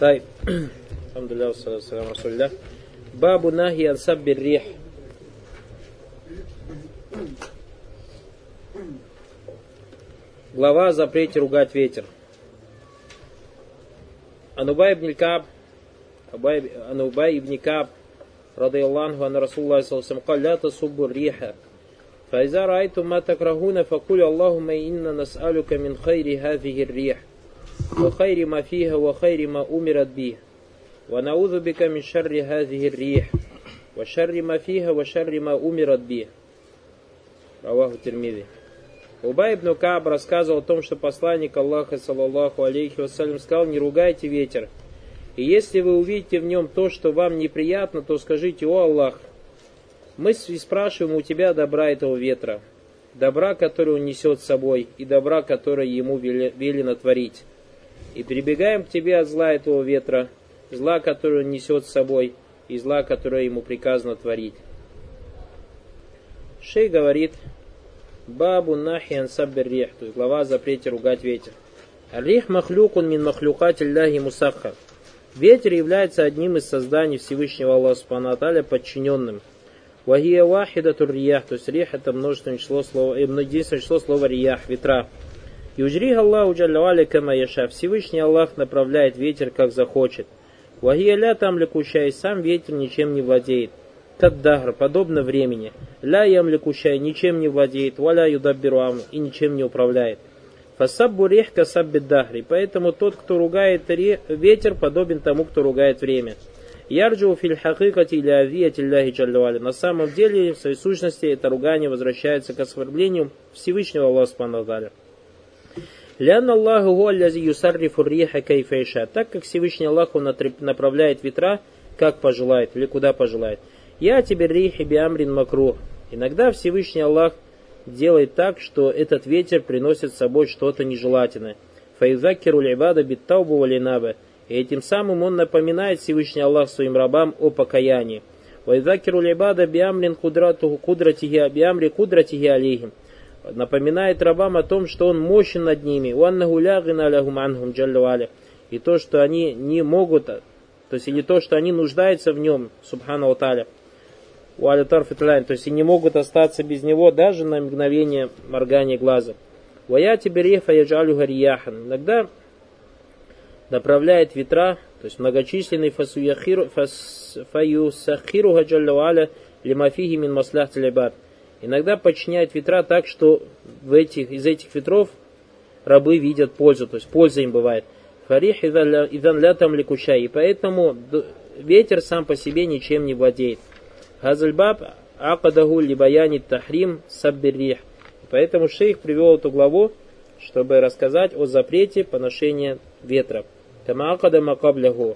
طيب الحمد لله والصلاة والسلام على رسول الله باب نهي عن سب الريح Глава о запрете ругать ветер. Анубай ибн Каб, Анубай ибн Каб, رضي الله عنه أن رسول الله صلى الله عليه وسلم قال لا تصبوا الريح فإذا رأيتم ما تكرهون فقل اللهم إنا نسألك من خير هذه الريح وخير ما فيها وخير ما أمرت به ونعوذ بك من شر هذه الريح وشر ما فيها وشر ما أمرت به رواه الترمذي Убай ибн Кааб рассказывал о том, что посланник Аллаха, саллаллаху алейхи вассалям, сказал, не ругайте ветер. И если вы увидите в нем то, что вам неприятно, то скажите, о Аллах, мы спрашиваем у тебя добра этого ветра, добра, который он несет с собой, и добра, которое ему велено творить. И прибегаем к тебе от зла этого ветра, зла, которое он несет с собой, и зла, которое ему приказано творить. Шей говорит, Бабу нахиан саббир рих, то есть глава о запрете ругать ветер. Рих махлюкун мин махлюкат Аллахи мусахар. Ветер является одним из созданий Всевышнего Аллаха Субхану подчиненным. Вахия вахида турриях, то есть рих это множественное число слова, э, единственное число слова риях, ветра. Юджрих Аллаху джаллавали кама яша. Всевышний Аллах направляет ветер, как захочет. Вахия ля там лекущая, сам ветер ничем не владеет. Каддахр, подобно времени. Ля ямликущай, ничем не владеет, валя юдаббируам, и ничем не управляет. Фасаббу рехка саббиддахри, поэтому тот, кто ругает ветер, подобен тому, кто ругает время. Ярджу филь хакикати или авияти ляхи На самом деле, в своей сущности, это ругание возвращается к оскорблению Всевышнего Аллаха Субхану Лян Аллаху гуаллязи юсаррифу риха кайфейша. Так как Всевышний Аллах, он направляет ветра, как пожелает или куда пожелает. Я тебе рихи биамрин макрух. Иногда Всевышний Аллах делает так, что этот ветер приносит с собой что-то нежелательное. Файзакиру либада биттаубу валинаба. И этим самым он напоминает Всевышний Аллах своим рабам о покаянии. Вайзакиру либада биамрин кудратуху кудратихи биамри кудратихи алейхим. Напоминает рабам о том, что он мощен над ними. И то, что они не могут, то есть или то, что они нуждаются в нем, субхану таля то есть и не могут остаться без него даже на мгновение моргания глаза. Вая береха яджалю гарияхан. Иногда направляет ветра, то есть многочисленный фаюсахиру хаджаллаваля лимафихи мин маслях талибат. Иногда подчиняет ветра так, что в этих, из этих ветров рабы видят пользу, то есть польза им бывает. Фарих идан лятам ликушай. И поэтому ветер сам по себе ничем не владеет. Хазальбаб акадаху либаяни тахрим саббиррих. Поэтому шейх привел эту главу, чтобы рассказать о запрете поношения ветра. Кама акада макабляху.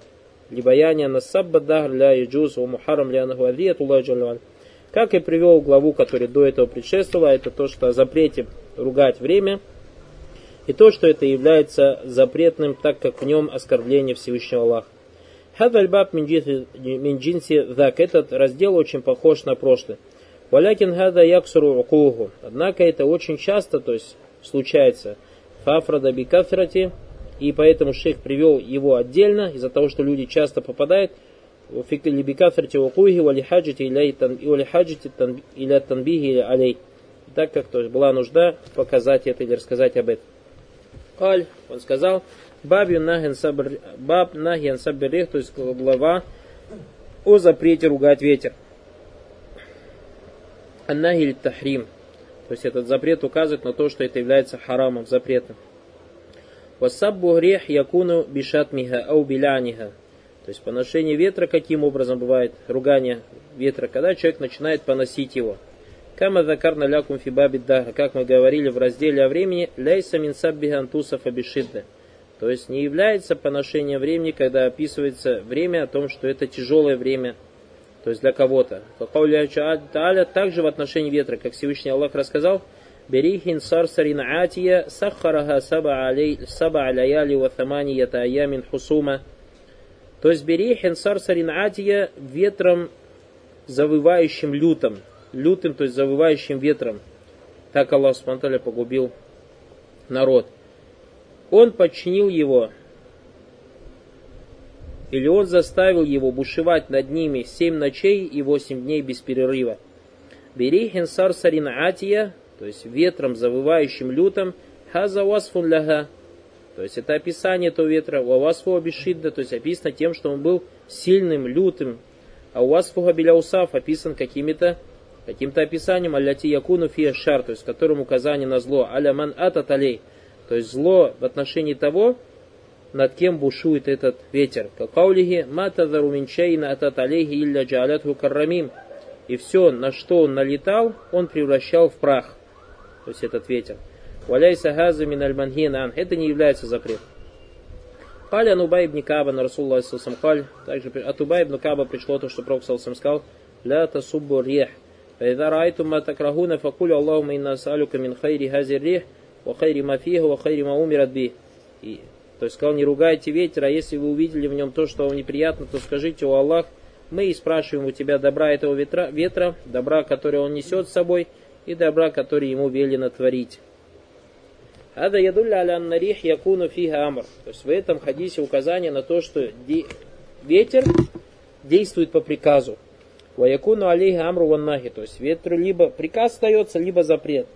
Либаяни насабба дахр ля яджуз у мухарам лянаху адиятуллах джалван. Как и привел главу, которая до этого предшествовала, это то, что о запрете ругать время, и то, что это является запретным, так как в нем оскорбление Всевышнего Аллаха. Хадальбаб минджинси дак. Этот раздел очень похож на прошлый. Валякин хада яксуру укуху. Однако это очень часто, то есть случается. Фафрада бикафрати. И поэтому шейх привел его отдельно, из-за того, что люди часто попадают либикафрати укухи валихаджити или танбиги или алей. Так как то есть, была нужда показать это или рассказать об этом. Аль, он сказал, Баб нахен сабр, баб нахен сабрех, то есть глава о запрете ругать ветер. Аннахиль тахрим. То есть этот запрет указывает на то, что это является харамом, запретом. Васаббу грех якуну бишатмиха ау. То есть поношение ветра каким образом бывает? Ругание ветра, когда человек начинает поносить его. Кама закарна лякум фибаби даха, как мы говорили в разделе о времени, ляйса мин саббиха антусаф абишидда. То есть не является поношение времени, когда описывается время о том, что это тяжелое время, то есть для кого-то. Также в отношении ветра, как Всевышний Аллах рассказал, Берихин сарсарин атия сахараха саба аляяли ва таманията аямин хусума. То есть Берихин сарсарин атия ветром завывающим лютом. Лютым, то есть завывающим ветром. Так Аллах Субтитры погубил народ он подчинил его или он заставил его бушевать над ними семь ночей и восемь дней без перерыва. Берихин сарсарин атия, то есть ветром, завывающим лютом, хаза васфун ляга, то есть это описание этого ветра, у васфу абишидда, то есть описано тем, что он был сильным, лютым, а у васфу абиляусав описан какими-то каким-то описанием алляти якуну фия то есть которым указание на зло, аля ман атат алей, то есть зло в отношении того, над кем бушует этот ветер. Как каулихи мата заруминчайна атат алейхи илля джалятху каррамим. И все, на что он налетал, он превращал в прах. То есть этот ветер. Валяй сахазу мин ан. Это не является запретом. Халя Нубай ибн Каба на Расулла Сусам Халь. Также от Убай ибн Каба пришло то, что Пророк Сусам сказал. Ля тасуббу рех. فإذا رأيتم ما تكرهون فقولوا اللهم إنا نسألك من خير هذه الريح وخير ما فيه وخير ما أمرت به. И, то есть сказал, не ругайте ветер, а если вы увидели в нем то, что вам неприятно, то скажите, о Аллах, мы и спрашиваем у тебя добра этого ветра, ветра, добра, который он несет с собой, и добра, который ему велено творить. Ада ядулля аля нарих якуну фиха амр. То есть в этом хадисе указание на то, что ветер действует по приказу. Ваякуну алейха амру ваннахи. То есть ветру либо приказ остается, либо запрет.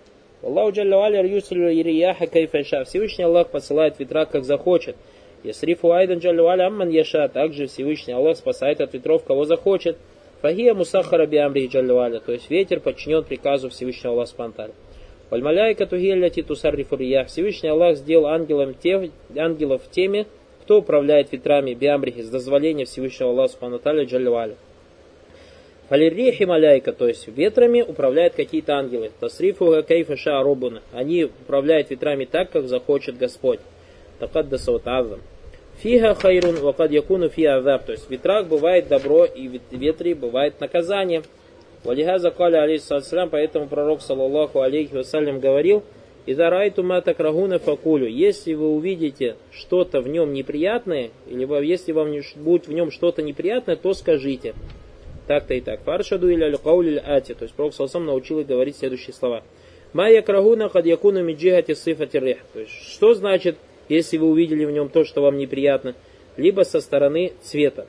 Аллаху джалла аля рюсулю ирияха кайфаша. Всевышний Аллах посылает ветра, как захочет. Ясрифу айдан джалла аля амман яша. Также Всевышний Аллах спасает от ветров, кого захочет. Фахия мусахара би амри джалла То есть ветер подчинен приказу Всевышнего Аллаха спанталя. Вальмаляйка тухилляти тусаррифу. Всевышний Аллах сделал ангелом тех, ангелов теми, кто управляет ветрами биамрихи с дозволения Всевышнего Аллаха спанталя джалла Фалиррихи маляйка, то есть ветрами управляют какие-то ангелы. Тасрифу кейфа робуна. Они управляют ветрами так, как захочет Господь. Такаддаса вот. Фига хайрун вакад якуну фи азаб. То есть в ветрах бывает добро и в ветре бывает наказание. Валихаза каля алейхиссалям, поэтому пророк, саллаллаху алейхи вассалям, говорил, «Иза райту ма такрагуна факулю». Если вы увидите что-то в нем неприятное, или если вам будет в нем что-то неприятное, то скажите так-то и так. Фаршаду или аль ати. То есть Пророк Салсам научил говорить следующие слова. Майя крагуна кад якуна миджихати сифати рех. То есть что значит, если вы увидели в нем то, что вам неприятно, либо со стороны цвета.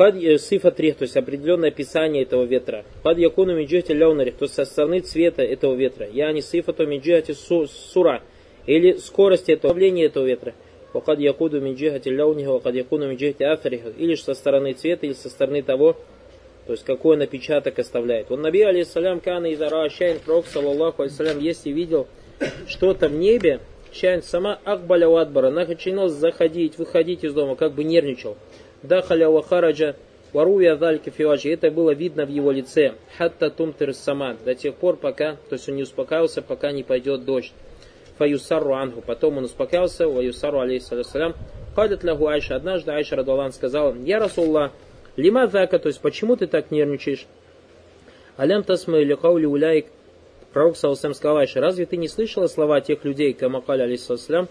Кад э, сифат рих, то есть определенное описание этого ветра. Кад якуну миджихати леонарих, то есть со стороны цвета этого ветра. Я не сифату миджихати сура, или скорости этого, давления этого ветра. Вакад якуду миджихати леониху, вакад якуну миджихати афариху, или со стороны цвета, или со стороны того, то есть какой напечаток оставляет. Он Наби, алейсалям, кана и шайн, пророк, саллаллаху алейсалям, если видел что-то в небе, Чайн сама Акбаля Вадбара, она начинала заходить, выходить из дома, как бы нервничал. Дахаля Вахараджа, Варуя Дальки Фиваджи, это было видно в его лице. Хатта Тумтер Сама, до тех пор, пока, то есть он не успокаивался, пока не пойдет дождь. Фаюсару ангу. Потом он успокоился, ваюсару алейхиссалям. Кадат лягу Айша. Однажды Айша Радалан сказала, Я Расулла, лима зака, то есть почему ты так нервничаешь? Алям тасмай лихаули уляйк. Пророк Саусам сказал Айша, разве ты не слышала слова тех людей, камакаля алейхиссалям?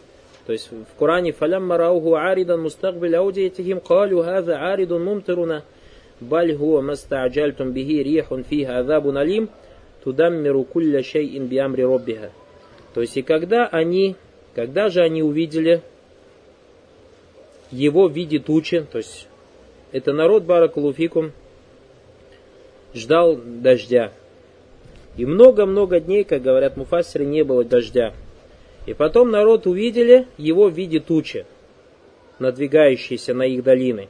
То есть в Коране, фалям мараугу аридан мустакбиль аудиятихим, калю хаза аридун мумтируна, баль хуа мастаджальтум бихи рихун фиха азабун алим, тудаммиру кулля шейин биамри роббиха. То есть и когда они, когда же они увидели его в виде тучи, то есть это народ Баракулуфикум ждал дождя. И много-много дней, как говорят муфассеры, не было дождя. И потом народ увидели его в виде тучи, надвигающейся на их долины.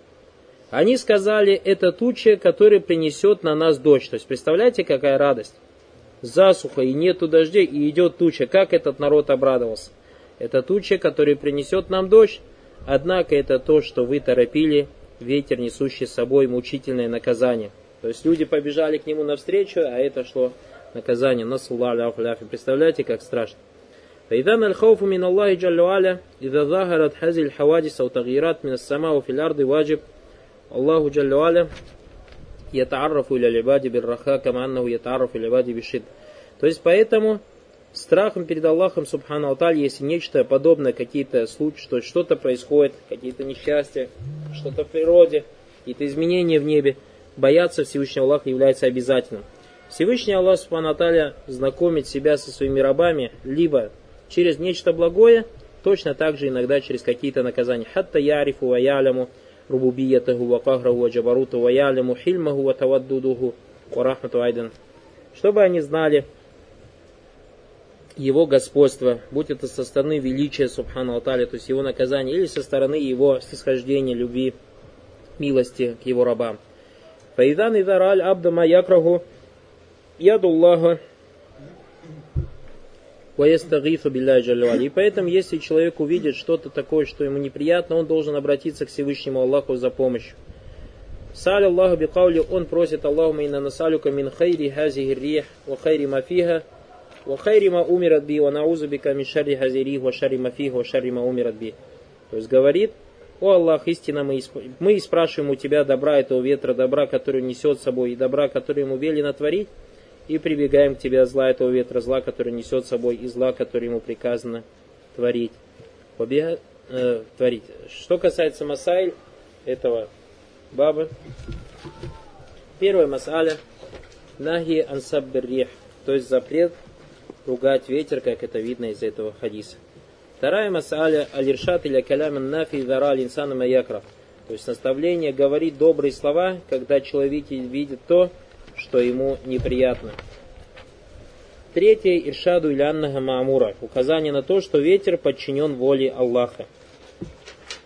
Они сказали, это туча, которая принесет на нас дождь. То есть представляете, какая радость засуха и нету дождей, и идет туча. Как этот народ обрадовался? Это туча, которая принесет нам дождь. Однако это то, что вы торопили, ветер, несущий с собой мучительное наказание. То есть люди побежали к нему навстречу, а это шло наказание. Насуллаху Представляете, как страшно. فإذا ما الخوف من الله جل وعلا إذا ظهرت هذه الحوادث أو تغييرات من السماء وفي الأرض واجب الله جل وعلا ятаарафу иля либади бирраха, кама аннаху ятаарафу иля либади бишид. То есть поэтому страхом перед Аллахом Субхану Алталь, если нечто подобное, какие-то случаи, что что-то происходит, какие-то несчастья, что-то в природе, какие-то изменения в небе, бояться Всевышнего Аллаха является обязательным. Всевышний Аллах Субхану Алталя знакомит себя со своими рабами либо через нечто благое, Точно так же иногда через какие-то наказания. Хатта ярифу ва яляму рубубиятаху ва кахраху ва джабаруту хильмаху ва таваддудуху ва. Чтобы они знали его господство, будь это со стороны величия Субхану Алталя, то есть его наказания, или со стороны его снисхождения, любви, милости к его рабам. Фаидан идараль абдама якраху ядуллаха. И поэтому, если человек увидит что-то такое, что ему неприятно, он должен обратиться к Всевышнему Аллаху за помощью. يسأل الله بقوله, он просит اللهم إنا نسألك من خير هذه الريح، وخير ما فيها، وخير ما أمرت به، ونعوذ بك من شر هذه الريح، وشر ما فيها، وشر ما أمرت به. То есть говорит, о Аллах, истина, мы, мы спрашиваем у тебя добра этого ветра, добра, который несет с собой, и добра, который ему велено творить, и прибегаем к тебе зла этого ветра, зла, который несет с собой, и зла, который ему приказано творить. Э, творить. Что касается Масайль этого баба, первая масаля Нахи ансабберрех, то есть запрет ругать ветер, как это видно из этого хадиса. Вторая масаля алиршат или каляман нафи вара инсана маякра. То есть наставление говорить добрые слова, когда человек видит то, что ему неприятно. Третье, иршаду иляннага маамура, указание на то, что ветер подчинен воле Аллаха.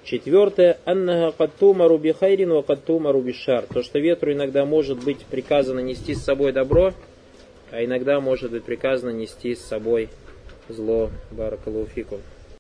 Четвертое, аннага каттумару бихайрин ва каттумару бишар, то, что ветру иногда может быть приказано нести с собой добро, а иногда может быть приказано нести с собой зло. Баракалуфикум.